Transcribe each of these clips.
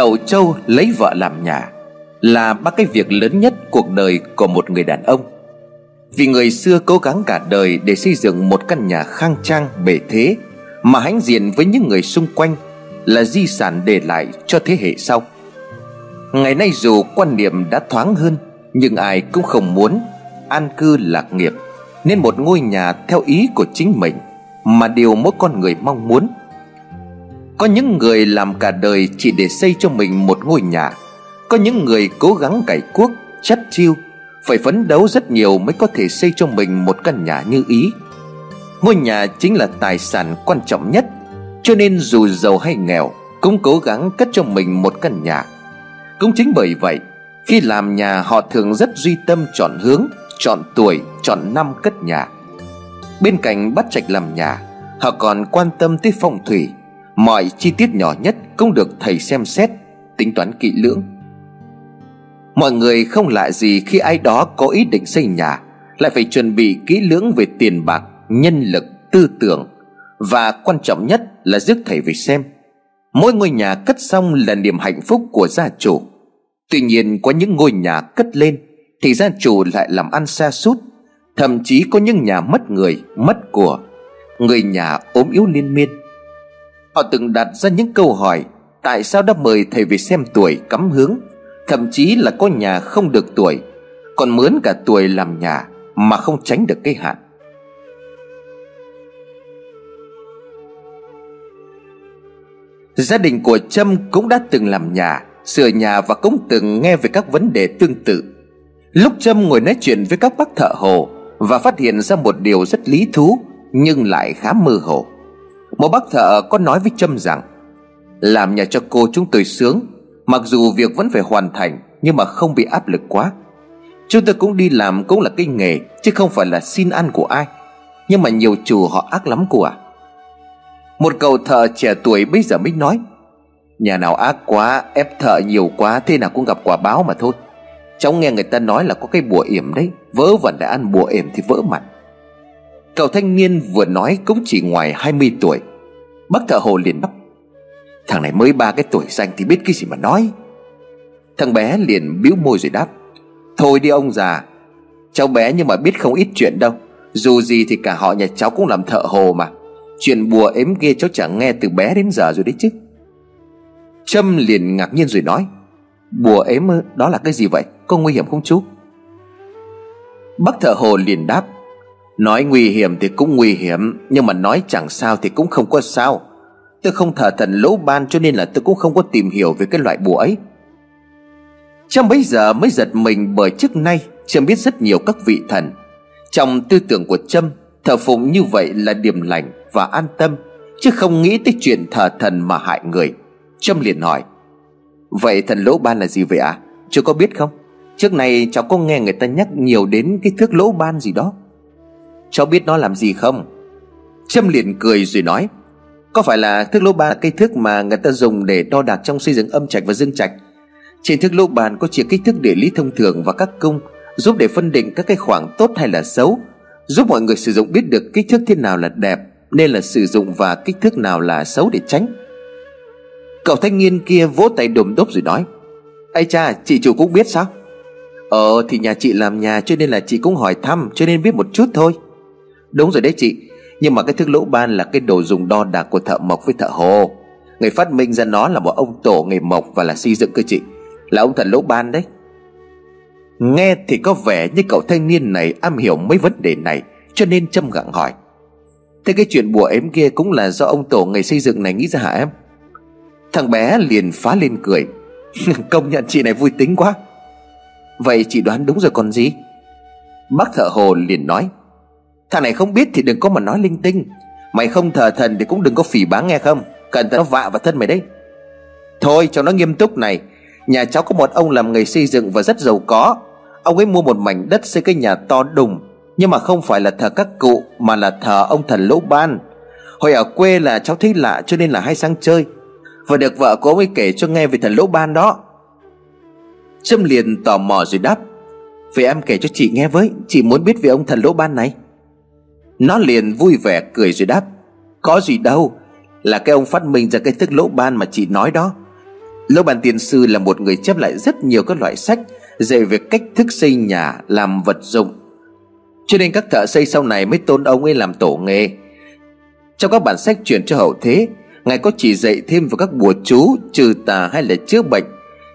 đầu Châu lấy vợ làm nhà Là ba cái việc lớn nhất cuộc đời của một người đàn ông. Vì người xưa cố gắng cả đời để xây dựng một căn nhà khang trang, bề thế, Mà hãnh diện với những người xung quanh Là di sản để lại cho thế hệ sau. Ngày nay dù quan niệm đã thoáng hơn, Nhưng ai cũng không muốn An cư lạc nghiệp, Nên một ngôi nhà theo ý của chính mình Mà điều mỗi con người mong muốn có những người làm cả đời chỉ để xây cho mình một ngôi nhà. Có những người cố gắng cải cuốc, chắt chiêu Phải phấn đấu rất nhiều mới có thể xây cho mình một căn nhà như ý. Ngôi nhà chính là tài sản quan trọng nhất Cho nên dù giàu hay nghèo Cũng cố gắng cất cho mình một căn nhà. Cũng chính bởi vậy Khi làm nhà họ thường rất duy tâm chọn hướng Chọn tuổi, chọn năm cất nhà. Bên cạnh bắt trạch làm nhà Họ còn quan tâm tới phong thủy Mọi chi tiết nhỏ nhất cũng được thầy xem xét Tính toán kỹ lưỡng. Mọi người không lạ gì khi ai đó có ý định xây nhà Lại phải chuẩn bị kỹ lưỡng về tiền bạc, nhân lực, tư tưởng. Và quan trọng nhất là rước thầy về xem. Mỗi ngôi nhà cất xong là niềm hạnh phúc của gia chủ. Tuy nhiên có những ngôi nhà cất lên Thì gia chủ lại làm ăn xa sút Thậm chí có những nhà mất người, mất của. Người nhà ốm yếu liên miên. Họ từng đặt ra những câu hỏi, Tại sao đã mời thầy về xem tuổi, cắm hướng? Thậm chí là có nhà không được tuổi, Còn mướn cả tuổi làm nhà Mà không tránh được cái hạn. Gia đình của Trâm cũng đã từng làm nhà, Sửa nhà và cũng từng nghe về các vấn đề tương tự. Lúc Trâm ngồi nói chuyện với các bác thợ hồ Và phát hiện ra một điều rất lý thú Nhưng lại khá mơ hồ một bác thợ có nói với Trâm rằng, Làm nhà cho cô chúng tôi sướng, Mặc dù việc vẫn phải hoàn thành Nhưng mà không bị áp lực quá. Chúng tôi cũng đi làm cũng là cái nghề, Chứ không phải là xin ăn của ai. Nhưng mà nhiều chủ họ ác lắm cô à Một cậu thợ trẻ tuổi bây giờ mới nói, Nhà nào ác quá, Ép thợ nhiều quá, Thế nào cũng gặp quả báo mà thôi. Cháu nghe người ta nói là có cái bùa yểm đấy vỡ vẩn đã ăn bùa yểm thì vỡ mặt. Cậu thanh niên vừa nói cũng chỉ ngoài 20 tuổi Bác thợ hồ liền bắt Thằng này mới ba cái tuổi xanh thì biết cái gì mà nói. Thằng bé liền biếu môi rồi đáp. Thôi đi ông già, Cháu bé nhưng mà biết không ít chuyện đâu. Dù gì thì cả họ nhà cháu cũng làm thợ hồ mà. Chuyện bùa ếm ghê cháu chẳng nghe từ bé đến giờ rồi đấy chứ. Trâm liền ngạc nhiên rồi nói, Bùa ếm đó là cái gì vậy? Có nguy hiểm không chú? Bác thợ hồ liền đáp Nói nguy hiểm thì cũng nguy hiểm, Nhưng mà nói chẳng sao thì cũng không có sao. Tôi không thờ thần lỗ ban cho nên là tôi cũng không có tìm hiểu về cái loại bùa ấy. Trong bấy giờ mới giật mình bởi trước nay Trâm biết rất nhiều các vị thần. Trong tư tưởng của Trâm, Thờ phụng như vậy là điểm lành và an tâm, Chứ không nghĩ tới chuyện thờ thần mà hại người. Trâm liền hỏi, Vậy thần lỗ ban là gì vậy ạ? À? chưa có biết không? Trước này cháu có nghe người ta nhắc nhiều đến cái thước lỗ ban gì đó. Cháu biết nó làm gì không? Trâm liền cười rồi nói, Có phải là thước lỗ bàn cây thước mà người ta dùng để đo đạc trong xây dựng âm trạch và dương trạch? Trên thước lỗ bàn có chia kích thước địa lý thông thường và các cung, Giúp để phân định các cái khoảng tốt hay là xấu, Giúp mọi người sử dụng biết được kích thước thế nào là đẹp, Nên là sử dụng và kích thước nào là xấu để tránh. Cậu thanh niên kia vỗ tay đùm đốp rồi nói, Ây cha, chị chủ cũng biết sao? Ờ thì nhà chị làm nhà cho nên là chị cũng hỏi thăm, Cho nên biết một chút thôi. Đúng rồi đấy chị. Nhưng mà cái thước lỗ ban là cái đồ dùng đo đạc của thợ mộc với thợ hồ. Người phát minh ra nó là một ông tổ nghề mộc và là xây dựng cơ chị. Là ông thợ lỗ ban đấy. Nghe thì có vẻ như cậu thanh niên này am hiểu mấy vấn đề này, Cho nên châm gặng hỏi. Thế cái chuyện bùa ếm kia cũng là do ông tổ ngày xây dựng này nghĩ ra hả em? Thằng bé liền phá lên cười. Công nhận chị này vui tính quá. Vậy chị đoán đúng rồi còn gì? Bác thợ hồ liền nói. Thằng này không biết thì đừng có mà nói linh tinh. Mày không thờ thần thì cũng đừng có phỉ báng nghe không? Cẩn thận nó vạ vào thân mày đấy. Thôi, cho nó nghiêm túc này. Nhà cháu có một ông làm nghề xây dựng và rất giàu có. Ông ấy mua một mảnh đất xây cái nhà to đùng. Nhưng mà không phải là thờ các cụ, Mà là thờ ông thần lỗ ban. Hồi ở quê là cháu thấy lạ cho nên là hay sang chơi. Và được vợ của ông ấy kể cho nghe về thần lỗ ban đó. Trâm liền tò mò rồi đáp. Vậy em kể cho chị nghe với. Chị muốn biết về ông thần lỗ ban này nó liền vui vẻ cười rồi đáp, Có gì đâu, Là cái ông phát minh ra cái thức lỗ ban mà chị nói đó. Lỗ Ban Tiên Sư là một người chép lại rất nhiều các loại sách Dạy về cách thức xây nhà, Làm vật dụng. Cho nên các thợ xây sau này mới tôn ông ấy làm tổ nghề. Trong các bản sách truyền cho hậu thế, Ngài có chỉ dạy thêm về các bùa chú, Trừ tà hay là chữa bệnh.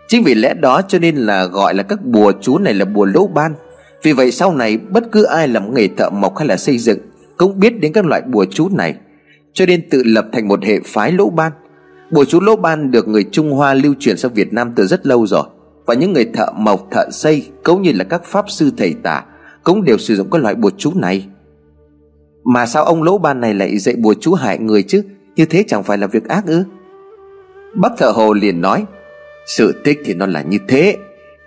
Chính vì lẽ đó cho nên là gọi là các bùa chú này là bùa lỗ ban. Vì vậy sau này bất cứ ai làm nghề thợ mộc hay là xây dựng cũng biết đến các loại bùa chú này, Cho nên tự lập thành một hệ phái lỗ ban. Bùa chú lỗ ban được người Trung Hoa lưu truyền sang Việt Nam từ rất lâu rồi, Và những người thợ mộc, thợ xây, Cũng như là các pháp sư thầy tả Cũng đều sử dụng các loại bùa chú này. Mà sao ông lỗ ban này lại dạy bùa chú hại người chứ? Như thế chẳng phải là việc ác ư? Bác thợ hồ liền nói, Sự tích thì nó là như thế,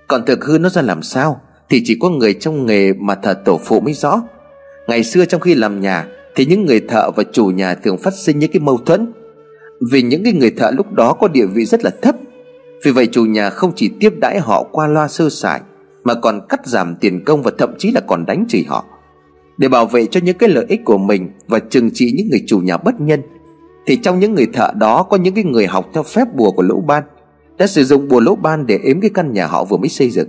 Còn thực hư nó ra làm sao? Thì chỉ có người trong nghề mà thờ tổ phụ mới rõ. Ngày xưa trong khi làm nhà, Thì những người thợ và chủ nhà thường phát sinh những cái mâu thuẫn. Vì những cái người thợ lúc đó có địa vị rất là thấp, Vì vậy chủ nhà không chỉ tiếp đãi họ qua loa sơ sài, Mà còn cắt giảm tiền công và thậm chí là còn đánh chửi họ. Để bảo vệ cho những cái lợi ích của mình Và trừng trị những người chủ nhà bất nhân, Thì trong những người thợ đó có những cái người học theo phép bùa của lỗ ban, Đã sử dụng bùa lỗ ban để ếm cái căn nhà họ vừa mới xây dựng,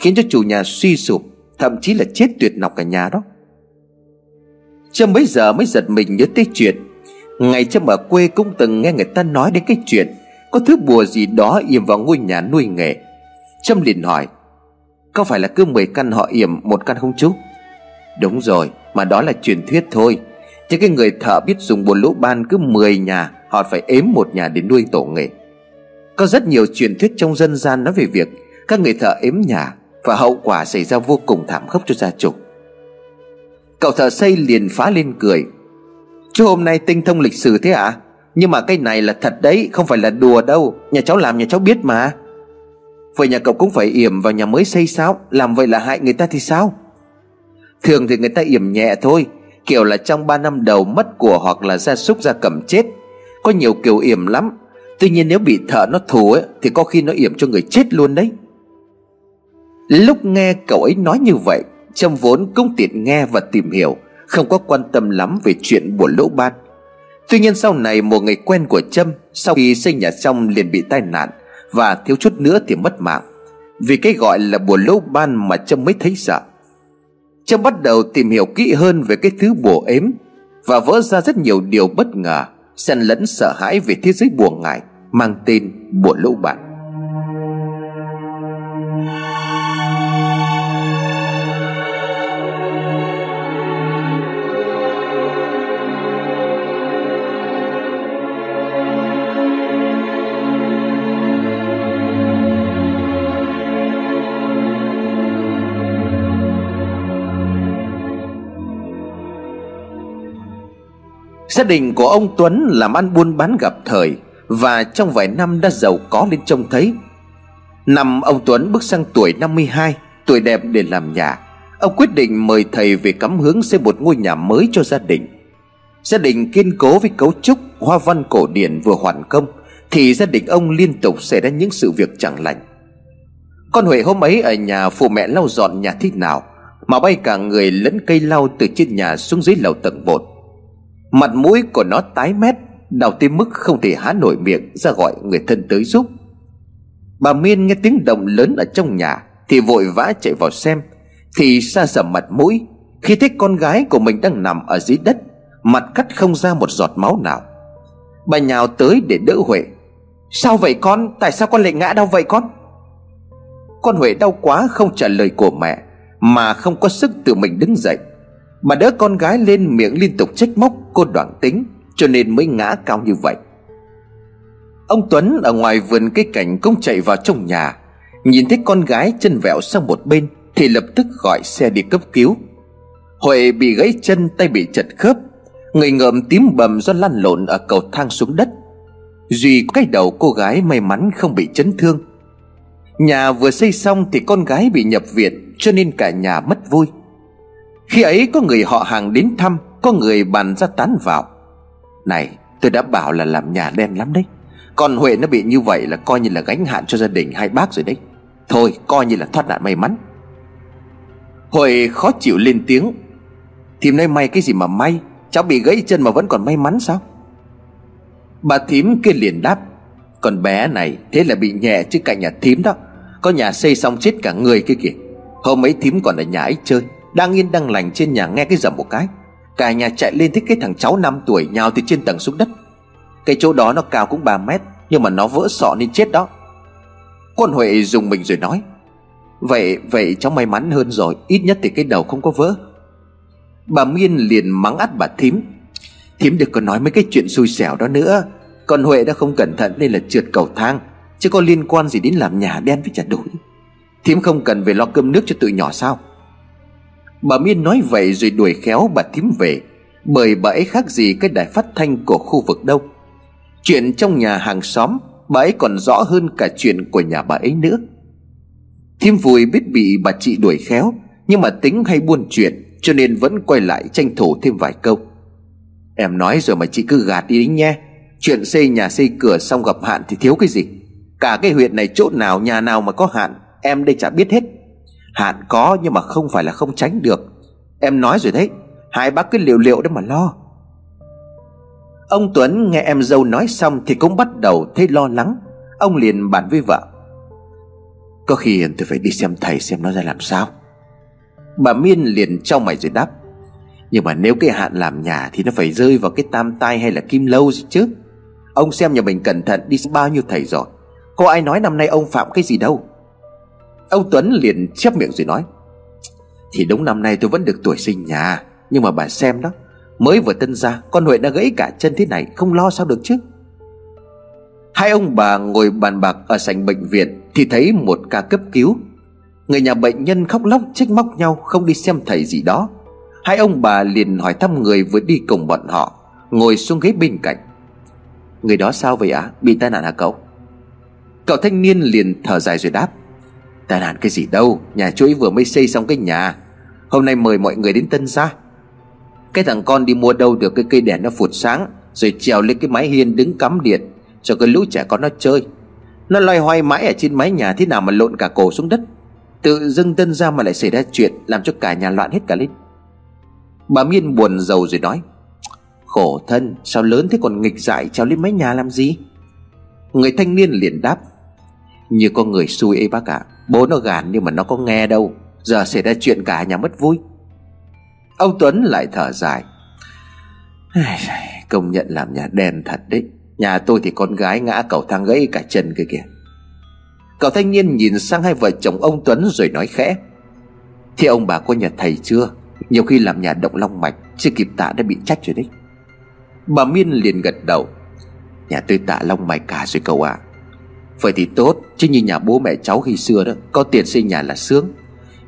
Khiến cho chủ nhà suy sụp, Thậm chí là chết tuyệt nọc cả nhà đó. Trâm bấy giờ mới giật mình nhớ tới chuyện. Ngày Trâm ở quê cũng từng nghe người ta nói đến cái chuyện, Có thứ bùa gì đó yểm vào ngôi nhà nuôi nghề. Trâm liền hỏi, Có phải là cứ 10 căn họ yểm, một căn không chú? Đúng rồi, Mà đó là truyền thuyết thôi. Chứ cái người thợ biết dùng bùa lỗ ban cứ 10 nhà, Họ phải ếm một nhà để nuôi tổ nghề. Có rất nhiều truyền thuyết trong dân gian nói về việc Các người thợ ếm nhà Và hậu quả xảy ra vô cùng thảm khốc cho gia trục Cậu thợ xây liền phá lên cười. Chú hôm nay tinh thông lịch sử thế ạ? À? Nhưng mà cái này là thật đấy, Không phải là đùa đâu. Nhà cháu làm, nhà cháu biết mà. Vậy nhà cậu cũng phải yểm vào nhà mới xây sao? Làm vậy là hại người ta thì sao? Thường thì người ta yểm nhẹ thôi. Kiểu là trong 3 năm đầu mất của Hoặc là gia súc, gia cầm chết. Có nhiều kiểu yểm lắm. Tuy nhiên nếu bị thợ nó thù ấy, Thì có khi nó yểm cho người chết luôn đấy. Lúc nghe cậu ấy nói như vậy Trâm vốn cũng tiện nghe và tìm hiểu, không có quan tâm lắm về chuyện buồn lỗ ban. Tuy nhiên sau này một người quen của Trâm Sau khi xây nhà xong liền bị tai nạn Và thiếu chút nữa thì mất mạng. Vì cái gọi là bùa lỗ ban mà Trâm mới thấy sợ. Trâm bắt đầu tìm hiểu kỹ hơn về cái thứ bùa ếm Và vỡ ra rất nhiều điều bất ngờ, Xen lẫn sợ hãi về thế giới bùa ngải Mang tên bùa lỗ ban. Gia đình của ông Tuấn làm ăn buôn bán gặp thời Và trong vài năm đã giàu có lên trông thấy. Năm ông Tuấn bước sang tuổi 52 Tuổi đẹp để làm nhà. Ông quyết định mời thầy về cắm hướng xây một ngôi nhà mới cho gia đình. Gia đình kiên cố với cấu trúc, Hoa văn cổ điển vừa hoàn công, Thì gia đình ông liên tục xảy ra những sự việc chẳng lành. Con Huệ hôm ấy ở nhà phụ mẹ lau dọn nhà thích nào, Mà bay cả người lẫn cây lau từ trên nhà xuống dưới lầu tầng 1 Mặt mũi của nó tái mét, Đau tới mức không thể há nổi miệng Ra gọi người thân tới giúp. Bà Miên nghe tiếng động lớn ở trong nhà, Thì vội vã chạy vào xem. Thì xa sầm mặt mũi, Khi thấy con gái của mình đang nằm ở dưới đất, Mặt cắt không ra một giọt máu nào. Bà nhào tới để đỡ Huệ. Sao vậy con? Tại sao con lại ngã đau vậy con? Con Huệ đau quá không trả lời của mẹ, Mà không có sức tự mình đứng dậy mà đỡ con gái lên miệng liên tục trách móc cô đoạn tính, Cho nên mới ngã cao như vậy. Ông Tuấn ở ngoài vườn cây cảnh cũng chạy vào trong nhà. Nhìn thấy con gái chân vẹo sang một bên, Thì lập tức gọi xe đi cấp cứu. Huệ bị gãy chân, tay bị chật khớp. Người ngợm tím bầm do lăn lộn ở cầu thang xuống đất. Duy cái đầu cô gái may mắn không bị chấn thương. Nhà vừa xây xong thì con gái bị nhập viện, Cho nên cả nhà mất vui khi ấy có người họ hàng đến thăm, Có người bàn ra tán vào. Này, tôi đã bảo là làm nhà đen lắm đấy. Còn Huệ nó bị như vậy là coi như là gánh hạn cho gia đình hai bác rồi đấy. Thôi, coi như là thoát nạn may mắn. Huệ khó chịu lên tiếng. Thím nay may cái gì mà may? Cháu bị gãy chân mà vẫn còn may mắn sao? Bà thím kia liền đáp, Con bé này, thế là bị nhẹ chứ cạnh nhà thím đó. Có nhà xây xong chết cả người kia kìa. Hôm ấy thím còn ở nhà ấy chơi. Đang yên đang lành trên nhà nghe cái rầm một cái. Cả nhà chạy lên thích cái thằng cháu 5 tuổi Nhào từ trên tầng xuống đất. Cái chỗ đó nó cao cũng 3 mét, Nhưng mà nó vỡ sọ nên chết đó. Con Huệ dùng mình rồi nói, Vậy vậy cháu may mắn hơn rồi, Ít nhất thì cái đầu không có vỡ. Bà Miên liền mắng ắt bà thím Thím đừng có nói mấy cái chuyện xui xẻo đó nữa. Con Huệ đã không cẩn thận nên là trượt cầu thang, Chứ có liên quan gì đến làm nhà đen với chặt đuổi. Thím không cần về lo cơm nước cho tụi nhỏ sao? Bà Miên nói vậy rồi đuổi khéo bà thím về. Bởi bà ấy khác gì cái đài phát thanh của khu vực đâu. Chuyện trong nhà hàng xóm, Bà ấy còn rõ hơn cả chuyện của nhà bà ấy nữa. Thím vui biết bị bà chị đuổi khéo, Nhưng mà tính hay buôn chuyện, Cho nên vẫn quay lại tranh thủ thêm vài câu. Em nói rồi mà chị cứ gạt đi đấy nhé. Chuyện xây nhà xây cửa xong gặp hạn thì thiếu cái gì. Cả cái huyện này chỗ nào, nhà nào mà có hạn, Em đây chả biết hết. Hạn có nhưng mà không phải là không tránh được. Em nói rồi đấy, Hai bác cứ liệu liệu đó mà lo. Ông Tuấn nghe em dâu nói xong Thì cũng bắt đầu thấy lo lắng. Ông liền bàn với vợ. Có khi tôi phải đi xem thầy xem nó ra làm sao. Bà Miên liền trong mày rồi đáp. Nhưng mà nếu cái hạn làm nhà Thì nó phải rơi vào cái tam tai hay là kim lâu gì chứ? Ông xem nhà mình cẩn thận đi bao nhiêu thầy rồi. Có ai nói năm nay ông phạm cái gì đâu? Ông Tuấn liền chép miệng rồi nói, Thì đúng năm nay tôi vẫn được tuổi sinh nhà, Nhưng mà bà xem đó, Mới vừa tân ra Con Huệ đã gãy cả chân thế này, Không lo sao được chứ? Hai ông bà ngồi bàn bạc ở sảnh bệnh viện Thì thấy một ca cấp cứu. Người nhà bệnh nhân khóc lóc, trách móc nhau, Không đi xem thầy gì đó. Hai ông bà liền hỏi thăm người vừa đi cùng bọn họ, Ngồi xuống ghế bên cạnh. Người đó sao vậy ạ? À? Bị tai nạn hả cậu? Cậu thanh niên liền thở dài rồi đáp Tai nạn cái gì đâu, Nhà chú ấy vừa mới xây xong cái nhà. Hôm nay mời mọi người đến tân gia. Cái thằng con đi mua đâu được cái cây đèn nó phụt sáng, Rồi trèo lên cái mái hiên đứng cắm điện, Cho cái lũ trẻ con nó chơi. Nó loay hoay mãi ở trên mái nhà Thế nào mà lộn cả cổ xuống đất. Tự dưng tân gia mà lại xảy ra chuyện, Làm cho cả nhà loạn hết cả lên. Bà Miên buồn rầu rồi nói, Khổ thân, Sao lớn thế còn nghịch dại, trèo lên mái nhà làm gì? Người thanh niên liền đáp, Như con người xui ấy bác ạ. à. Bố nó gàn nhưng mà nó có nghe đâu. Giờ xảy ra chuyện cả nhà mất vui. Ông Tuấn lại thở dài. Công nhận làm nhà đen thật đấy. Nhà tôi thì con gái ngã cầu thang gãy cả chân kia kìa. Cậu thanh niên nhìn sang hai vợ chồng ông Tuấn rồi nói khẽ. Thì ông bà có nhà thầy chưa? Nhiều khi làm nhà động long mạch, Chưa kịp tạ đã bị trách rồi đấy. Bà Miên liền gật đầu. Nhà tôi tạ long mạch cả rồi cậu ạ. à. Vậy thì tốt, Chứ như nhà bố mẹ cháu khi xưa đó, Có tiền xây nhà là sướng.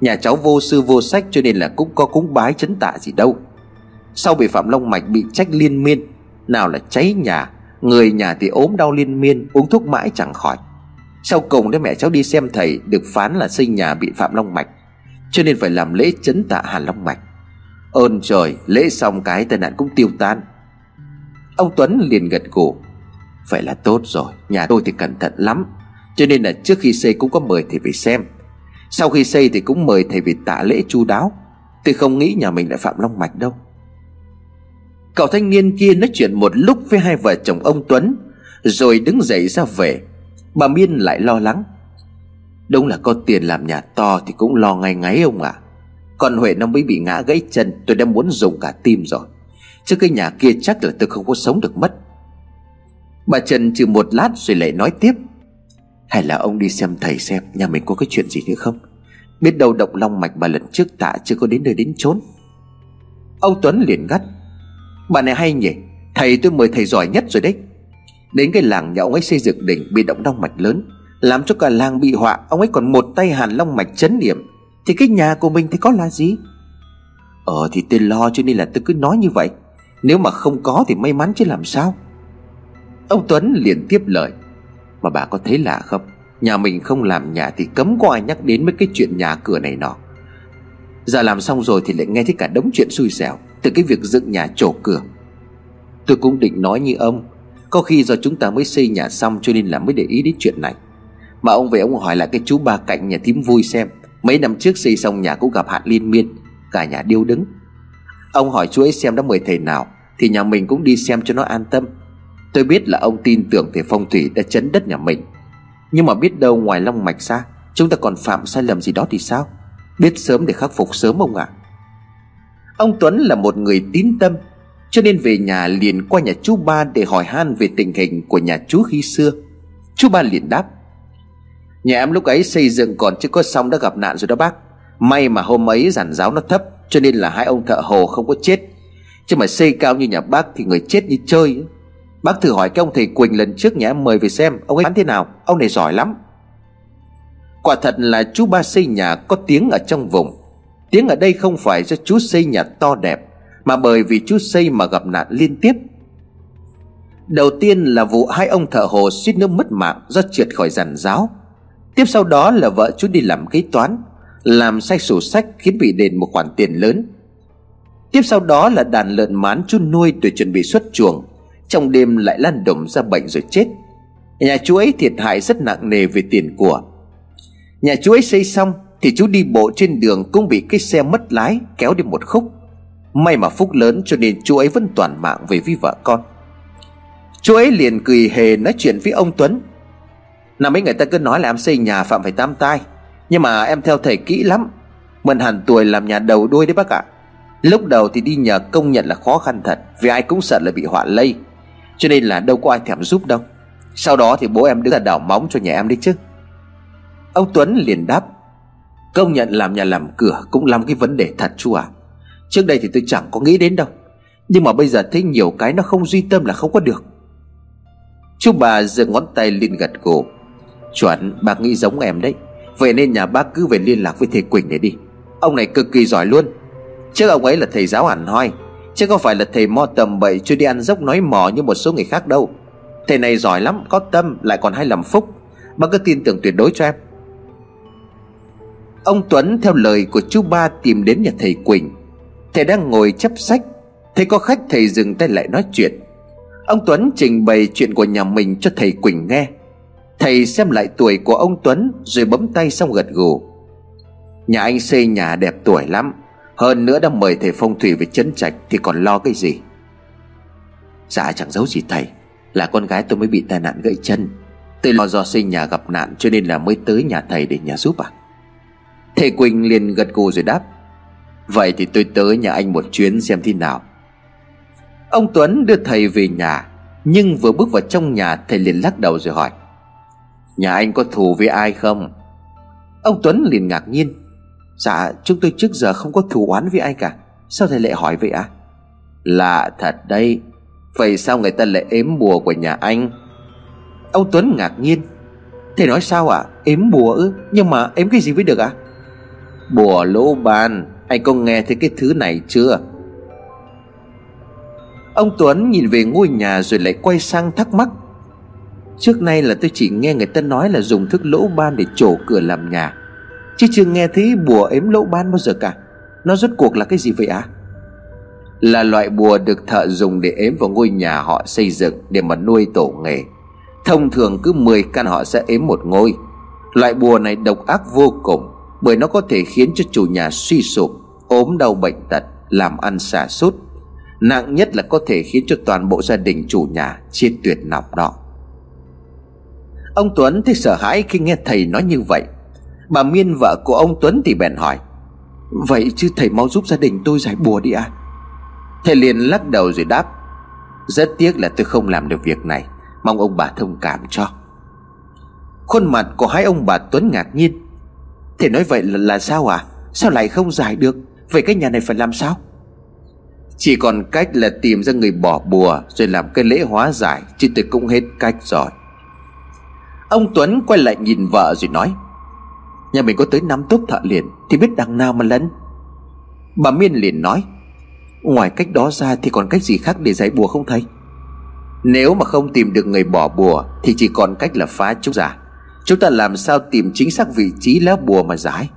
Nhà cháu vô sư vô sách cho nên là cũng có cúng bái chấn tạ gì đâu. Sau bị Phạm Long Mạch bị trách liên miên, Nào là cháy nhà, Người nhà thì ốm đau liên miên, Uống thuốc mãi chẳng khỏi. Sau cùng đấy mẹ cháu đi xem thầy Được phán là xây nhà bị Phạm Long Mạch, Cho nên phải làm lễ chấn tạ Hàn Long Mạch. Ơn trời, lễ xong cái tai nạn cũng tiêu tan. Ông Tuấn liền gật gù. Vậy là tốt rồi, Nhà tôi thì cẩn thận lắm. Cho nên là trước khi xây cũng có mời thầy về xem. Sau khi xây thì cũng mời thầy về tạ lễ chu đáo. Tôi không nghĩ nhà mình lại phạm long mạch đâu. Cậu thanh niên kia nói chuyện một lúc với hai vợ chồng ông Tuấn, Rồi đứng dậy ra về. Bà Miên lại lo lắng. Đúng là có tiền làm nhà to thì cũng lo ngay ngáy ông ạ. À. Còn Huệ nó mới bị ngã gãy chân, Tôi đã muốn dùng cả tim rồi. Chứ cái nhà kia chắc là tôi không có sống được mất. Bà Trần chừ một lát rồi lại nói tiếp. Hay là ông đi xem thầy xem Nhà mình có cái chuyện gì nữa không? Biết đâu động long mạch bà lần trước tạ Chưa có đến nơi đến chốn. Ông Tuấn liền gắt Bà này hay nhỉ, Thầy tôi mời thầy giỏi nhất rồi đấy. Đến cái làng nhà ông ấy xây dựng đỉnh Bị động long mạch lớn, Làm cho cả làng bị họa, Ông ấy còn một tay hàn long mạch chấn điểm Thì cái nhà của mình thì có là gì? Ờ thì tôi lo cho nên là tôi cứ nói như vậy. Nếu mà không có thì may mắn chứ làm sao. Ông Tuấn liền tiếp lời. Mà bà có thấy lạ không? Nhà mình không làm nhà thì cấm có ai nhắc đến mấy cái chuyện nhà cửa này nọ. Giờ làm xong rồi thì lại nghe thấy cả đống chuyện xui xẻo, Từ cái việc dựng nhà trổ cửa. Tôi cũng định nói như ông, Có khi do chúng ta mới xây nhà xong cho nên là mới để ý đến chuyện này. Mà ông về ông hỏi lại cái chú ba cạnh nhà thím vui xem, Mấy năm trước xây xong nhà cũng gặp hạn liên miên, Cả nhà điêu đứng. Ông hỏi chú ấy xem đã mời thầy nào, Thì nhà mình cũng đi xem cho nó an tâm. Tôi biết là ông tin tưởng về phong thủy đã chấn đất nhà mình. Nhưng mà biết đâu ngoài long mạch ra, Chúng ta còn phạm sai lầm gì đó thì sao? Biết sớm để khắc phục sớm ông ạ. À? Ông Tuấn là một người tín tâm, Cho nên về nhà liền qua nhà chú ba Để hỏi han về tình hình của nhà chú khi xưa. Chú ba liền đáp, Nhà em lúc ấy xây dựng còn chưa có xong đã gặp nạn rồi đó bác. May mà hôm ấy giản giáo nó thấp, Cho nên là hai ông thợ hồ không có chết. Chứ mà xây cao như nhà bác thì người chết như chơi Bác thử hỏi cái ông thầy Quỳnh lần trước nhà em mời về xem, Ông ấy bán thế nào? Ông này giỏi lắm. Quả thật là chú ba xây nhà có tiếng ở trong vùng. Tiếng ở đây không phải do chú xây nhà to đẹp, Mà bởi vì chú xây mà gặp nạn liên tiếp. Đầu tiên là vụ hai ông thợ hồ suýt nước mất mạng do trượt khỏi giàn giáo. Tiếp sau đó là vợ chú đi làm kế toán, Làm sai sổ sách khiến bị đền một khoản tiền lớn. Tiếp sau đó là đàn lợn mán chú nuôi để chuẩn bị xuất chuồng. Trong đêm lại lan đồng ra bệnh rồi chết. Nhà chú ấy thiệt hại rất nặng nề về tiền của. Nhà chú ấy xây xong Thì chú đi bộ trên đường cũng bị cái xe mất lái kéo đi một khúc. May mà phúc lớn cho nên chú ấy vẫn toàn mạng về với vợ con. Chú ấy liền cười hề nói chuyện với ông Tuấn. Năm mấy người ta cứ nói là em xây nhà phạm phải tam tai, Nhưng mà em theo thầy kỹ lắm. Mần hẳn tuổi làm nhà đầu đuôi đấy bác ạ. Lúc đầu thì đi nhờ công nhận là khó khăn thật, Vì ai cũng sợ là bị họa lây. Cho nên là đâu có ai thèm giúp đâu. Sau đó thì bố em đứng ra đào móng cho nhà em đi chứ. Ông Tuấn liền đáp, Công nhận làm nhà làm cửa cũng làm cái vấn đề thật chú à. Trước đây thì tôi chẳng có nghĩ đến đâu. Nhưng mà bây giờ thấy nhiều cái nó không duy tâm là không có được. Chú bà giơ ngón tay lên gật gù, Chuẩn, bác nghĩ giống em đấy. Vậy nên nhà bác cứ về liên lạc với thầy Quỳnh để đi. Ông này cực kỳ giỏi luôn. Chứ ông ấy là thầy giáo hẳn hoi. Chứ không phải là thầy mo tầm bậy chưa đi ăn dốc nói mò như một số người khác đâu. Thầy này giỏi lắm, Có tâm, lại còn hay làm phúc. Bác cứ tin tưởng tuyệt đối cho em. Ông Tuấn, theo lời của chú ba, tìm đến nhà thầy Quỳnh. Thầy đang ngồi chấp sách. Thấy có khách, thầy dừng tay lại nói chuyện. Ông Tuấn trình bày chuyện của nhà mình cho thầy Quỳnh nghe. Thầy xem lại tuổi của ông Tuấn, Rồi bấm tay xong gật gù. Nhà anh xây nhà đẹp tuổi lắm. Hơn nữa đã mời thầy phong thủy về chấn trạch Thì còn lo cái gì? Dạ chẳng giấu gì thầy. Là con gái tôi mới bị tai nạn gãy chân. Tôi lo do sinh nhà gặp nạn Cho nên là mới tới nhà thầy để nhà giúp à? Thầy Quỳnh liền gật gù rồi đáp. Vậy thì tôi tới nhà anh một chuyến xem thế nào. Ông Tuấn đưa thầy về nhà, Nhưng vừa bước vào trong nhà Thầy liền lắc đầu rồi hỏi. Nhà anh có thù với ai không? Ông Tuấn liền ngạc nhiên. Dạ chúng tôi trước giờ không có thù oán với ai cả. Sao thầy lại hỏi vậy ạ? À? Lạ thật đây Vậy sao người ta lại ếm bùa của nhà anh? Ông Tuấn ngạc nhiên. Thầy nói sao ạ? À? Ếm bùa ư? Nhưng mà ếm cái gì mới được ạ? À? Bùa lỗ ban. Anh có nghe thấy cái thứ này chưa? Ông Tuấn nhìn về ngôi nhà rồi lại quay sang thắc mắc. Trước nay là tôi chỉ nghe người ta nói là dùng thức lỗ ban để trổ cửa làm nhà. Chứ chưa nghe thấy bùa ếm lỗ ban bao giờ cả. Nó rốt cuộc là cái gì vậy ạ? À? Là loại bùa được thợ dùng để ếm vào ngôi nhà họ xây dựng để mà nuôi tổ nghề. Thông thường cứ 10 căn họ sẽ ếm một ngôi. Loại bùa này độc ác vô cùng, Bởi nó có thể khiến cho chủ nhà suy sụp, ốm đau bệnh tật, làm ăn xả sút. Nặng nhất là có thể khiến cho toàn bộ gia đình chủ nhà chết tuyệt nọc đỏ ông tuấn thấy sợ hãi khi nghe thầy nói như vậy bà miên vợ của ông tuấn thì bèn hỏi vậy chứ thầy mau giúp gia đình tôi giải bùa đi à thầy liền lắc đầu rồi đáp rất tiếc là tôi không làm được việc này mong ông bà thông cảm cho. Khuôn mặt của hai ông bà tuấn ngạc nhiên thầy nói vậy là, là sao à sao lại không giải được? Vậy cái nhà này phải làm sao? Chỉ còn cách là tìm ra người bỏ bùa Rồi làm cái lễ hóa giải Chứ tôi cũng hết cách rồi. Ông Tuấn quay lại nhìn vợ rồi nói Nhà mình có tới năm tốp thợ liền, Thì biết đằng nào mà lấn. Bà Miên liền nói, Ngoài cách đó ra thì còn cách gì khác để giải bùa không thấy Nếu mà không tìm được người bỏ bùa, Thì chỉ còn cách là phá chúng giả Chúng ta làm sao tìm chính xác vị trí lá bùa mà giải?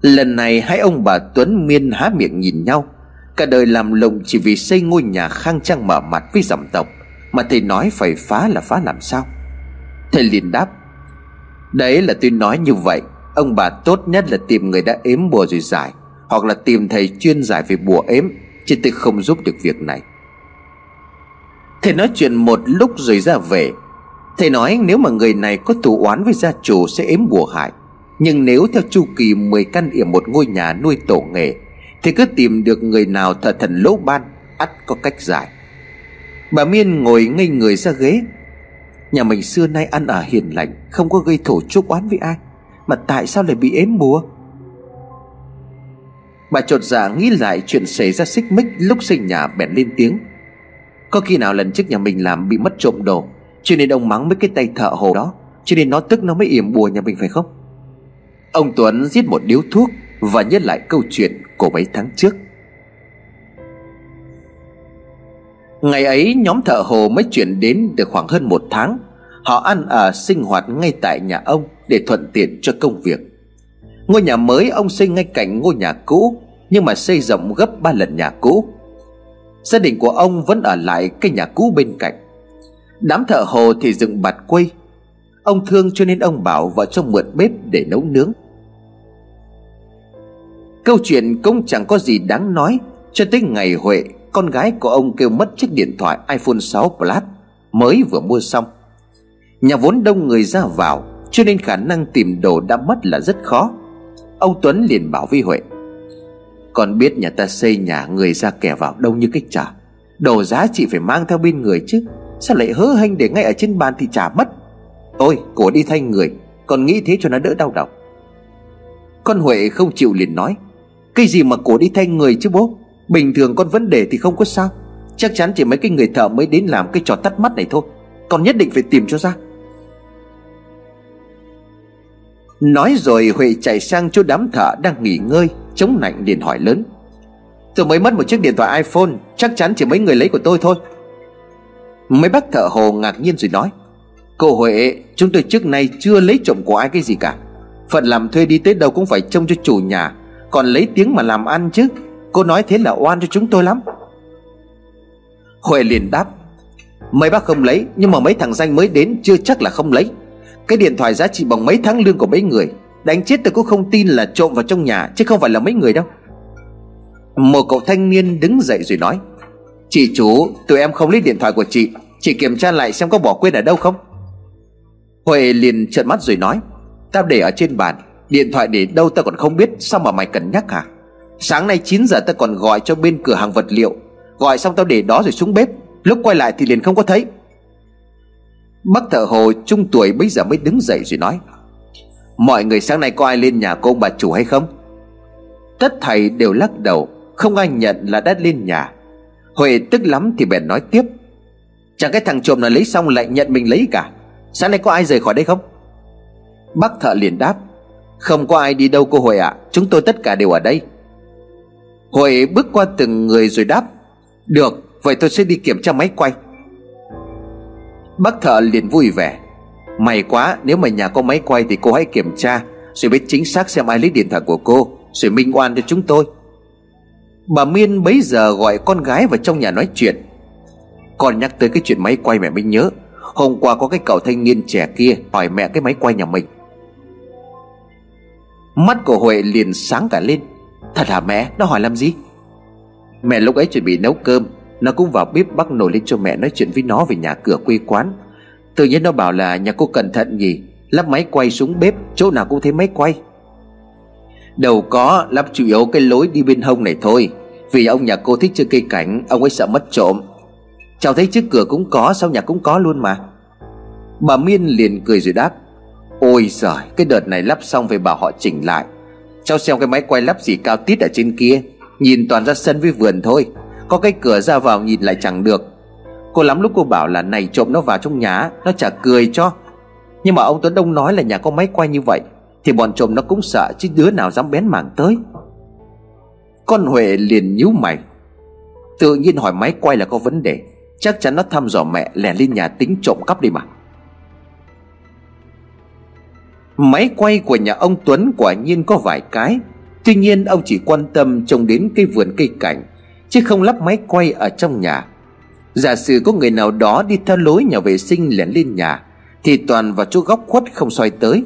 Lần này hai ông bà Tuấn Miên há miệng nhìn nhau. Cả đời làm lụng chỉ vì xây ngôi nhà khang trang mở mặt với dòng tộc, Mà thầy nói phải phá là phá làm sao? Thầy liền đáp Đấy là tôi nói như vậy. Ông bà tốt nhất là tìm người đã ếm bùa rồi giải, Hoặc là tìm thầy chuyên giải về bùa ếm, Chứ tôi không giúp được việc này. Thầy nói chuyện một lúc rồi ra về. Thầy nói nếu mà người này có thù oán với gia chủ sẽ ếm bùa hại. Nhưng nếu theo chu kỳ 10 căn yểm một ngôi nhà nuôi tổ nghề, Thì cứ tìm được người nào thợ thần lỗ ban, ắt có cách giải. Bà Miên ngồi ngây người ra ghế Nhà mình xưa nay ăn ở hiền lành, Không có gây thổ chúc oán với ai. Mà tại sao lại bị ếm bùa Bà trột dạ nghĩ lại chuyện xảy ra xích mích Lúc xây nhà bèn lên tiếng. Có khi nào lần trước nhà mình làm bị mất trộm đồ, Cho nên ông mắng mấy cái tay thợ hồ đó, Cho nên nó tức nó mới yểm bùa nhà mình phải không? Ông Tuấn giết một điếu thuốc Và nhớ lại câu chuyện của mấy tháng trước. Ngày ấy, nhóm thợ hồ mới chuyển đến được khoảng hơn một tháng. Họ ăn ở sinh hoạt ngay tại nhà ông Để thuận tiện cho công việc. Ngôi nhà mới ông xây ngay cạnh ngôi nhà cũ, Nhưng mà xây rộng gấp ba lần nhà cũ. Gia đình của ông vẫn ở lại cái nhà cũ bên cạnh. Đám thợ hồ thì dựng bạt quây. Ông thương cho nên ông bảo vợ cho mượn bếp để nấu nướng. Câu chuyện cũng chẳng có gì đáng nói Cho tới ngày Huệ con gái của ông kêu mất chiếc điện thoại iPhone 6 Plus Mới vừa mua xong. Nhà vốn đông người ra vào, Cho nên khả năng tìm đồ đã mất là rất khó. Ông Tuấn liền bảo với Huệ, Con biết nhà ta xây nhà người ra kẻ vào đông như cách trả Đồ giá trị phải mang theo bên người chứ, Sao lại hớ hênh để ngay ở trên bàn thì trả mất? Ôi, cổ đi thay người Còn nghĩ thế cho nó đỡ đau đầu. Con Huệ không chịu liền nói, Cái gì mà cổ đi thay người chứ bố? Bình thường con vấn đề thì không có sao. Chắc chắn chỉ mấy cái người thợ mới đến làm cái trò tắt mắt này thôi. Con nhất định phải tìm cho ra. Nói rồi Huệ chạy sang chỗ đám thợ đang nghỉ ngơi, Chống nạnh liền hỏi lớn. Tôi mới mất một chiếc điện thoại iPhone, Chắc chắn chỉ mấy người lấy của tôi thôi. Mấy bác thợ hồ ngạc nhiên rồi nói, Cô Huệ, Chúng tôi trước nay chưa lấy trộm của ai cái gì cả. Phận làm thuê đi tới đâu cũng phải trông cho chủ nhà, Còn lấy tiếng mà làm ăn chứ. Cô nói thế là oan cho chúng tôi lắm. Huệ liền đáp, Mấy bác không lấy, Nhưng mà mấy thằng danh mới đến chưa chắc là không lấy. Cái điện thoại giá trị bằng mấy tháng lương của mấy người, Đánh chết tôi cũng không tin là trộm vào trong nhà, Chứ không phải là mấy người đâu. Một cậu thanh niên đứng dậy rồi nói, Chị chú Tụi em không lấy điện thoại của chị Chị kiểm tra lại xem có bỏ quên ở đâu không? Huệ liền trợn mắt rồi nói, Tao để ở trên bàn, Điện thoại để đâu tao còn không biết, Sao mà mày cần nhắc hả? Sáng nay 9 giờ tao còn gọi cho bên cửa hàng vật liệu. Gọi xong tao để đó rồi xuống bếp. Lúc quay lại thì liền không có thấy. Bác thợ hồ trung tuổi bây giờ mới đứng dậy rồi nói Mọi người sáng nay có ai lên nhà cô ông bà chủ hay không? Tất thầy đều lắc đầu Không ai nhận là đã lên nhà. Huệ tức lắm thì bèn nói tiếp Chẳng cái thằng trộm nào lấy xong lại nhận mình lấy cả. Sáng nay có ai rời khỏi đây không? Bác thợ liền đáp Không có ai đi đâu cô Huệ ạ. À, Chúng tôi tất cả đều ở đây. Huệ bước qua từng người rồi đáp, Được, Vậy tôi sẽ đi kiểm tra máy quay. Bác thợ liền vui vẻ, May quá, nếu mà nhà có máy quay thì cô hãy kiểm tra, Rồi biết chính xác xem ai lấy điện thoại của cô, Rồi minh oan cho chúng tôi. Bà Miên bấy giờ gọi con gái vào trong nhà nói chuyện, Con nhắc tới cái chuyện máy quay mẹ mới nhớ, Hôm qua có cái cậu thanh niên trẻ kia Hỏi mẹ cái máy quay nhà mình. Mắt của Huệ liền sáng cả lên. Thật hả mẹ? Nó hỏi làm gì? Mẹ lúc ấy chuẩn bị nấu cơm, nó cũng vào bếp bắt nồi lên cho mẹ nói chuyện với nó về nhà cửa quê quán. Tự nhiên nó bảo là nhà cô cẩn thận gì Lắp máy quay xuống bếp, Chỗ nào cũng thấy máy quay. Đâu có, lắp chủ yếu cái lối đi bên hông này thôi, Vì ông nhà cô thích chơi cây cảnh, Ông ấy sợ mất trộm. Cháu thấy trước cửa cũng có Sao nhà cũng có luôn mà. Bà Miên liền cười rồi đáp, Ôi giời, cái đợt này lắp xong phải bảo họ chỉnh lại. Cháu xem cái máy quay lắp gì cao tít ở trên kia. Nhìn toàn ra sân với vườn thôi. Có cái cửa ra vào nhìn lại chẳng được. Cô lắm lúc cô bảo là này trộm nó vào trong nhà Nó chả cười cho. Nhưng mà ông Tuấn Đông nói là nhà có máy quay như vậy, Thì bọn trộm nó cũng sợ chứ đứa nào dám bén mảng tới. Con Huệ liền nhíu mày. Tự nhiên hỏi máy quay là có vấn đề, Chắc chắn nó thăm dò mẹ lẻn lên nhà tính trộm cắp đi mà. Máy quay của nhà ông Tuấn quả nhiên có vài cái. Tuy nhiên, ông chỉ quan tâm trông đến cây vườn cây cảnh, Chứ không lắp máy quay ở trong nhà. Giả sử có người nào đó đi theo lối nhà vệ sinh lẻn lên nhà, Thì toàn vào chỗ góc khuất không xoay tới.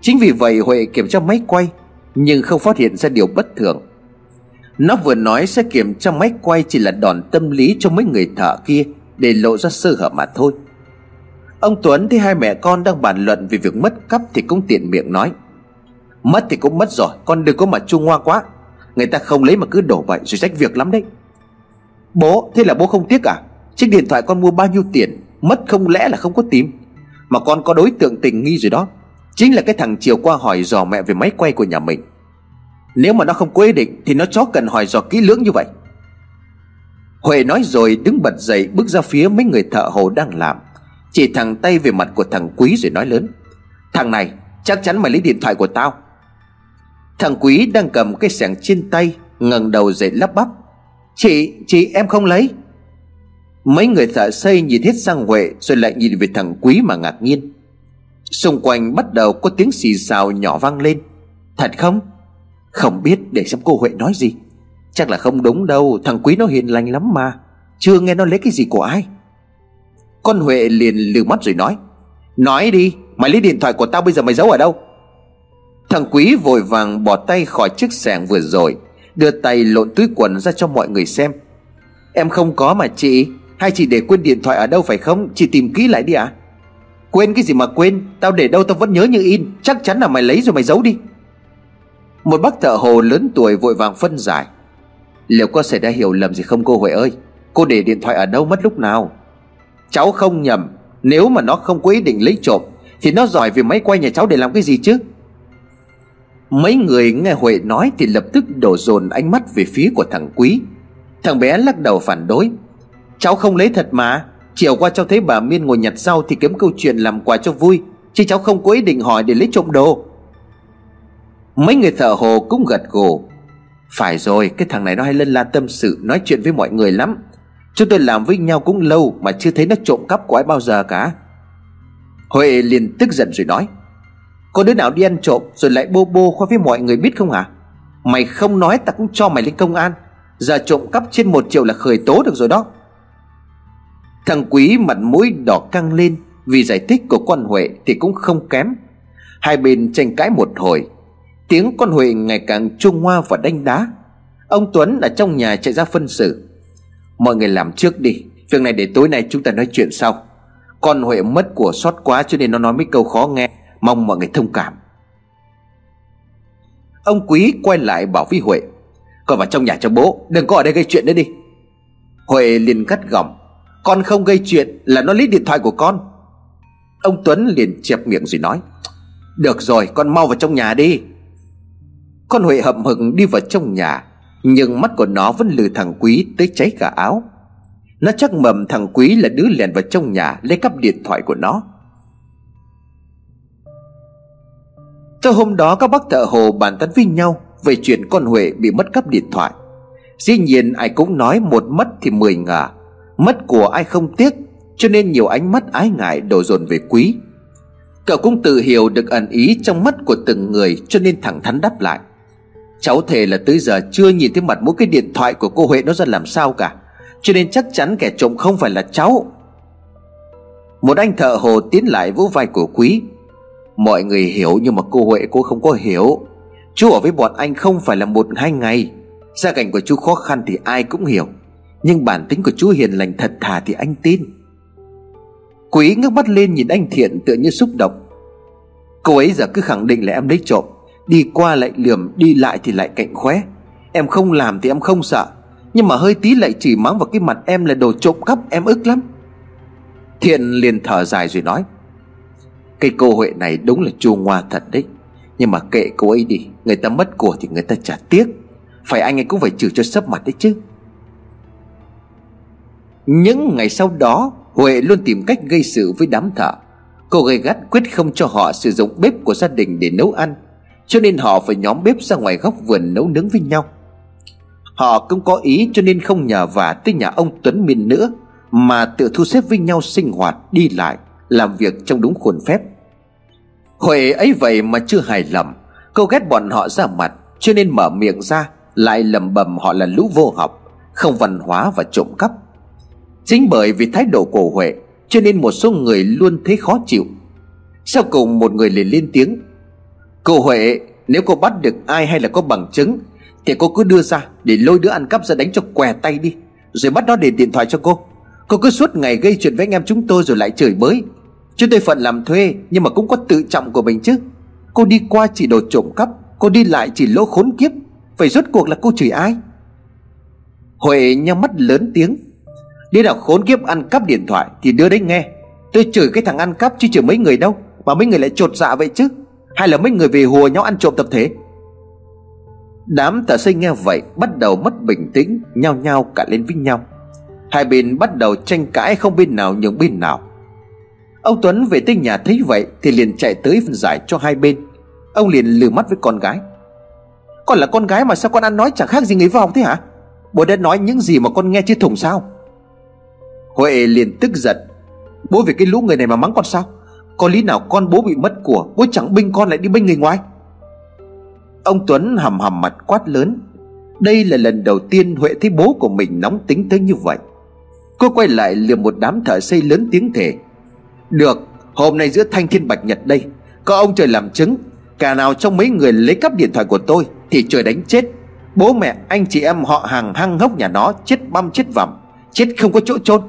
Chính vì vậy, Huệ kiểm tra máy quay, Nhưng không phát hiện ra điều bất thường. Nó vừa nói sẽ kiểm tra máy quay chỉ là đòn tâm lý cho mấy người thợ kia Để lộ ra sơ hở mà thôi. Ông Tuấn thấy hai mẹ con đang bàn luận về việc mất cắp Thì cũng tiện miệng nói. Mất thì cũng mất rồi, Con đừng có mà chung hoa quá. Người ta không lấy mà cứ đổ vậy rồi trách việc lắm đấy. Bố, thế là bố không tiếc à? Chiếc điện thoại con mua bao nhiêu tiền, Mất không lẽ là không có tìm? Mà con có đối tượng tình nghi rồi đó. Chính là cái thằng chiều qua hỏi dò mẹ về máy quay của nhà mình. Nếu mà nó không có ý định Thì nó chó cần hỏi dò kỹ lưỡng như vậy. Huệ nói rồi đứng bật dậy bước ra phía mấy người thợ hồ đang làm. Chỉ thẳng tay về mặt của thằng Quý rồi nói lớn. Thằng này chắc chắn mày lấy điện thoại của tao. Thằng Quý đang cầm cái sẻng trên tay ngẩng đầu dậy lắp bắp. Chị, chị em không lấy. Mấy người thợ xây nhìn hết sang Huệ Rồi lại nhìn về thằng Quý mà ngạc nhiên. Xung quanh bắt đầu có tiếng xì xào nhỏ vang lên. Thật không? Không biết để xem cô Huệ nói gì. Chắc là không đúng đâu Thằng Quý nó hiền lành lắm mà. Chưa nghe nó lấy cái gì của ai. Con Huệ liền lừ mắt rồi nói Nói đi, Mày lấy điện thoại của tao bây giờ mày giấu ở đâu? Thằng Quý vội vàng bỏ tay khỏi chiếc sẻng vừa rồi, Đưa tay lộn túi quần ra cho mọi người xem. Em không có mà chị, Hay chị để quên điện thoại ở đâu phải không? Chị tìm kỹ lại đi ạ. À? Quên cái gì mà quên? Tao để đâu tao vẫn nhớ như in, Chắc chắn là mày lấy rồi mày giấu đi. Một bác thợ hồ lớn tuổi vội vàng phân giải, Liệu có xảy ra hiểu lầm gì không cô Huệ ơi? Cô để điện thoại ở đâu mất lúc nào? Cháu không nhầm. Nếu mà nó không có ý định lấy trộm, Thì nó giỏi vì máy quay nhà cháu để làm cái gì chứ? Mấy người nghe Huệ nói Thì lập tức đổ dồn ánh mắt về phía của thằng Quý. Thằng bé lắc đầu phản đối. Cháu không lấy thật mà. Chiều qua cháu thấy bà Miên ngồi nhặt rau Thì kiếm câu chuyện làm quà cho vui, Chứ cháu không có ý định hỏi để lấy trộm đồ. Mấy người thợ hồ cũng gật gù. Phải rồi, cái thằng này nó hay lên la tâm sự, Nói chuyện với mọi người lắm. Chúng tôi làm với nhau cũng lâu Mà chưa thấy nó trộm cắp của ai bao giờ cả. Huệ liền tức giận rồi nói, Có đứa nào đi ăn trộm Rồi lại bô bô khoa với mọi người biết không hả? Mày không nói ta cũng cho mày lên công an. Giờ trộm cắp trên một triệu là khởi tố được rồi đó. Thằng quý mặt mũi đỏ căng lên Vì giải thích của con Huệ thì cũng không kém. Hai bên tranh cãi một hồi, Tiếng con Huệ ngày càng trung hoa và đánh đá. Ông Tuấn ở trong nhà chạy ra phân xử. Mọi người làm trước đi. Việc này để tối nay chúng ta nói chuyện sau. Con Huệ mất của sót quá cho nên nó nói mấy câu khó nghe. Mong mọi người thông cảm. Ông Quý quay lại bảo với Huệ, Con vào trong nhà cho bố, Đừng có ở đây gây chuyện nữa đi. Huệ liền cắt gỏng, con không gây chuyện là nó lấy điện thoại của con. Ông Tuấn liền chẹp miệng rồi nói, Được rồi, con mau vào trong nhà đi. Con Huệ hậm hực đi vào trong nhà. Nhưng mắt của nó vẫn lừ thằng Quý tới cháy cả áo. Nó chắc mầm thằng Quý là đứa lèn vào trong nhà Lấy cắp điện thoại của nó. Tới hôm đó các bác thợ hồ bàn tán với nhau Về chuyện con Huệ bị mất cắp điện thoại. Dĩ nhiên ai cũng nói một mất thì mười ngả. Mất của ai không tiếc, Cho nên nhiều ánh mắt ái ngại đổ dồn về quý. Cậu cũng tự hiểu được ẩn ý trong mắt của từng người Cho nên thẳng thắn đáp lại. Cháu thề là tới giờ chưa nhìn thấy mặt mỗi cái điện thoại của cô Huệ nó ra làm sao cả. Cho nên chắc chắn kẻ trộm không phải là cháu. Một anh thợ hồ tiến lại vỗ vai của quý. Mọi người hiểu nhưng mà cô Huệ cô không có hiểu. Chú ở với bọn anh không phải là một hai ngày. Gia cảnh của chú khó khăn thì ai cũng hiểu. Nhưng bản tính của chú hiền lành thật thà thì anh tin. Quý ngước mắt lên nhìn anh Thiện tựa như xúc động. Cô ấy giờ cứ khẳng định là em lấy trộm. Đi qua lại lườm Đi lại thì lại cạnh khóe. Em không làm thì em không sợ, Nhưng mà hơi tí lại chỉ mắng vào cái mặt em là đồ trộm cắp, Em ức lắm. Thiện liền thở dài rồi nói cây cô Huệ này đúng là chua ngoa thật đấy, Nhưng mà kệ cô ấy đi, Người ta mất của thì người ta trả tiếc, Phải anh ấy cũng phải trừ cho sấp mặt đấy chứ. Những ngày sau đó, Huệ luôn tìm cách gây sự với đám thợ. Cô gây gắt quyết không cho họ sử dụng bếp của gia đình để nấu ăn. Cho nên họ phải nhóm bếp ra ngoài góc vườn nấu nướng với nhau. Họ cũng có ý cho nên không nhờ vả tới nhà ông Tuấn Miên nữa, Mà tự thu xếp với nhau sinh hoạt đi lại, Làm việc trong đúng khuôn phép. Huệ ấy vậy mà chưa hài lòng, Cô ghét bọn họ ra mặt, Cho nên mở miệng ra, Lại lầm bầm họ là lũ vô học, Không văn hóa và trộm cắp. Chính bởi vì thái độ của Huệ, Cho nên một số người luôn thấy khó chịu. Sau cùng một người liền lên tiếng Cô Huệ, Nếu cô bắt được ai hay là có bằng chứng, Thì cô cứ đưa ra Để lôi đứa ăn cắp ra đánh cho què tay đi, Rồi bắt nó để điện thoại cho cô. Cô cứ suốt ngày gây chuyện với anh em chúng tôi rồi lại chửi bới. Chúng tôi phận làm thuê Nhưng mà cũng có tự trọng của mình chứ. Cô đi qua chỉ đồ trộm cắp, Cô đi lại chỉ lỗ khốn kiếp. Vậy rốt cuộc là cô chửi ai? Huệ nhắm mắt lớn tiếng. Đi nào khốn kiếp ăn cắp điện thoại Thì đưa đấy nghe. Tôi chửi cái thằng ăn cắp chứ chửi mấy người đâu, Mà mấy người lại trột dạ vậy chứ. Hay là mấy người về hùa nhau ăn trộm tập thể? Đám thợ xây nghe vậy Bắt đầu mất bình tĩnh, Nhao nhao cả lên với nhau. Hai bên bắt đầu tranh cãi không bên nào nhường bên nào. Ông Tuấn về tới nhà thấy vậy Thì liền chạy tới giải cho hai bên. Ông liền lừa mắt với con gái. Con là con gái mà sao con ăn nói chẳng khác gì người vào thế hả? Bố đã nói những gì mà con nghe chứ thủng sao? Huệ liền tức giận. Bố về cái lũ người này mà mắng con sao? Có lý nào con bố bị mất của Bố chẳng binh con lại đi binh người ngoài? Ông Tuấn hầm hầm mặt quát lớn. Đây là lần đầu tiên Huệ thấy bố của mình nóng tính tới như vậy. Cô quay lại liềm một đám thợ xây lớn tiếng thể Được, Hôm nay giữa thanh thiên bạch nhật đây, Có ông trời làm chứng. Cả nào trong mấy người lấy cắp điện thoại của tôi Thì trời đánh chết. Bố mẹ, anh chị em họ hàng hăng hốc nhà nó, Chết băm chết vằm, Chết không có chỗ chôn.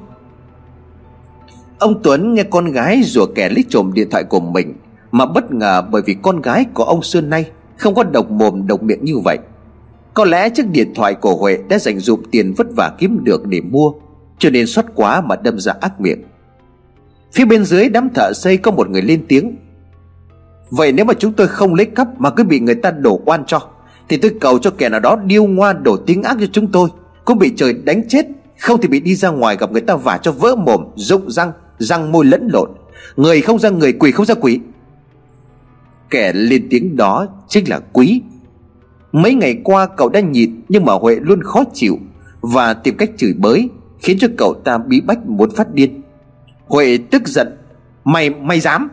Ông Tuấn nghe con gái rủa kẻ lấy trộm điện thoại của mình, Mà bất ngờ bởi vì con gái của ông xưa nay Không có độc mồm, độc miệng như vậy. Có lẽ chiếc điện thoại của Huệ đã dành dụm tiền vất vả kiếm được để mua, Cho nên xót quá mà đâm ra ác miệng. Phía bên dưới đám thợ xây có một người lên tiếng. Vậy nếu mà chúng tôi không lấy cắp mà cứ bị người ta đổ oan cho, Thì tôi cầu cho kẻ nào đó điêu ngoa đổ tiếng ác cho chúng tôi, Cũng bị trời đánh chết, Không thì bị đi ra ngoài gặp người ta vả cho vỡ mồm, Rụng răng. Răng môi lẫn lộn. Người không ra người, quỷ không ra quỷ. Kẻ lên tiếng đó chính là quý. Mấy ngày qua cậu đã nhịn, Nhưng mà Huệ luôn khó chịu Và tìm cách chửi bới, Khiến cho cậu ta bí bách muốn phát điên. Huệ tức giận, Mày mày dám?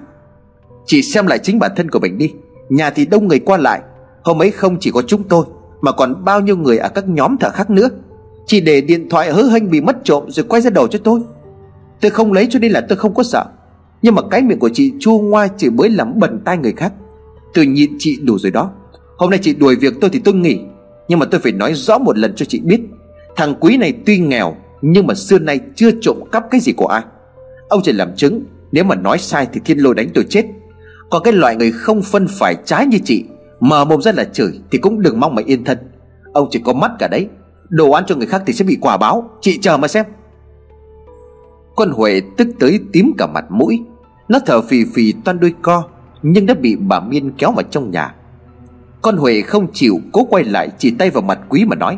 Chỉ xem lại chính bản thân của mình đi. Nhà thì đông người qua lại. Hôm ấy không chỉ có chúng tôi, Mà còn bao nhiêu người ở các nhóm thợ khác nữa. Chỉ để điện thoại hớ hênh bị mất trộm Rồi quay ra đầu cho tôi. Tôi không lấy cho nên là tôi không có sợ. Nhưng mà cái miệng của chị chua ngoa chỉ mới làm bẩn tai người khác. Tôi nhịn chị đủ rồi đó. Hôm nay chị đuổi việc tôi thì tôi nghỉ. Nhưng mà tôi phải nói rõ một lần cho chị biết. Thằng quý này tuy nghèo, Nhưng mà xưa nay chưa trộm cắp cái gì của ai. Ông chỉ làm chứng, Nếu mà nói sai thì thiên lôi đánh tôi chết. Còn cái loại người không phân phải trái như chị Mở mồm ra là chửi Thì cũng đừng mong mà yên thân. Ông chỉ có mắt cả đấy. Đồ ăn cho người khác thì sẽ bị quả báo. Chị chờ mà xem con Huệ tức tới tím cả mặt mũi. Nó thở phì phì toan đôi co, Nhưng đã bị bà Miên kéo vào trong nhà. Con Huệ không chịu, cố quay lại Chỉ tay vào mặt quý mà nói,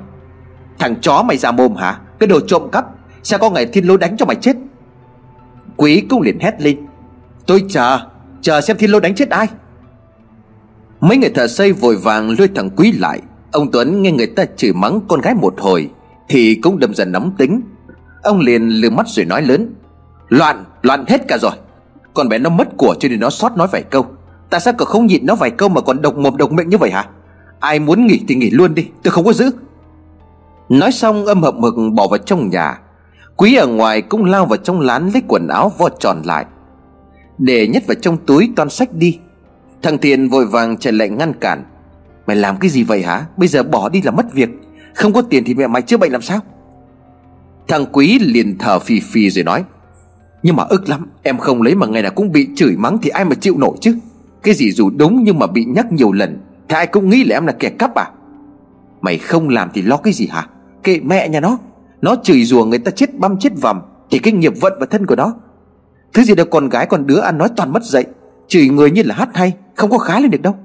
Thằng chó mày ra mồm hả? Cái đồ trộm cắp, Sao có ngày thiên lôi đánh cho mày chết? Quý cũng liền hét lên, Tôi chờ Chờ xem thiên lôi đánh chết ai. Mấy người thợ xây vội vàng lôi thằng Quý lại. Ông Tuấn nghe người ta chửi mắng con gái một hồi Thì cũng đâm dần nóng tính. Ông liền lừa mắt rồi nói lớn Loạn, loạn hết cả rồi. Con bé nó mất của cho nên nó sót nói vài câu. Tại sao cậu không nhịn nó vài câu mà còn độc mồm độc miệng như vậy hả? Ai muốn nghỉ thì nghỉ luôn đi Tôi không có giữ. Nói xong âm hậm hực bỏ vào trong nhà. Quý ở ngoài cũng lao vào trong lán lấy quần áo vo tròn lại. Để nhét vào trong túi toan sách đi. Thằng Thiện vội vàng chạy lại ngăn cản. Mày làm cái gì vậy hả? Bây giờ bỏ đi là mất việc. Không có tiền thì mẹ mày chữa bệnh làm sao? Thằng Quý liền thở phì phì rồi nói, Nhưng mà ức lắm, Em không lấy mà ngày nào cũng bị chửi mắng Thì ai mà chịu nổi chứ? Cái gì dù đúng nhưng mà bị nhắc nhiều lần, Thì ai cũng nghĩ là em là kẻ cắp à? Mày không làm thì lo cái gì hả? Kệ mẹ nhà nó Nó chửi rủa người ta chết băm chết vằm, Thì cái nghiệp vận và thân của nó. Thứ gì đâu con gái, con đứa ăn nói toàn mất dậy Chửi người như là hát hay, Không có khá lên được đâu.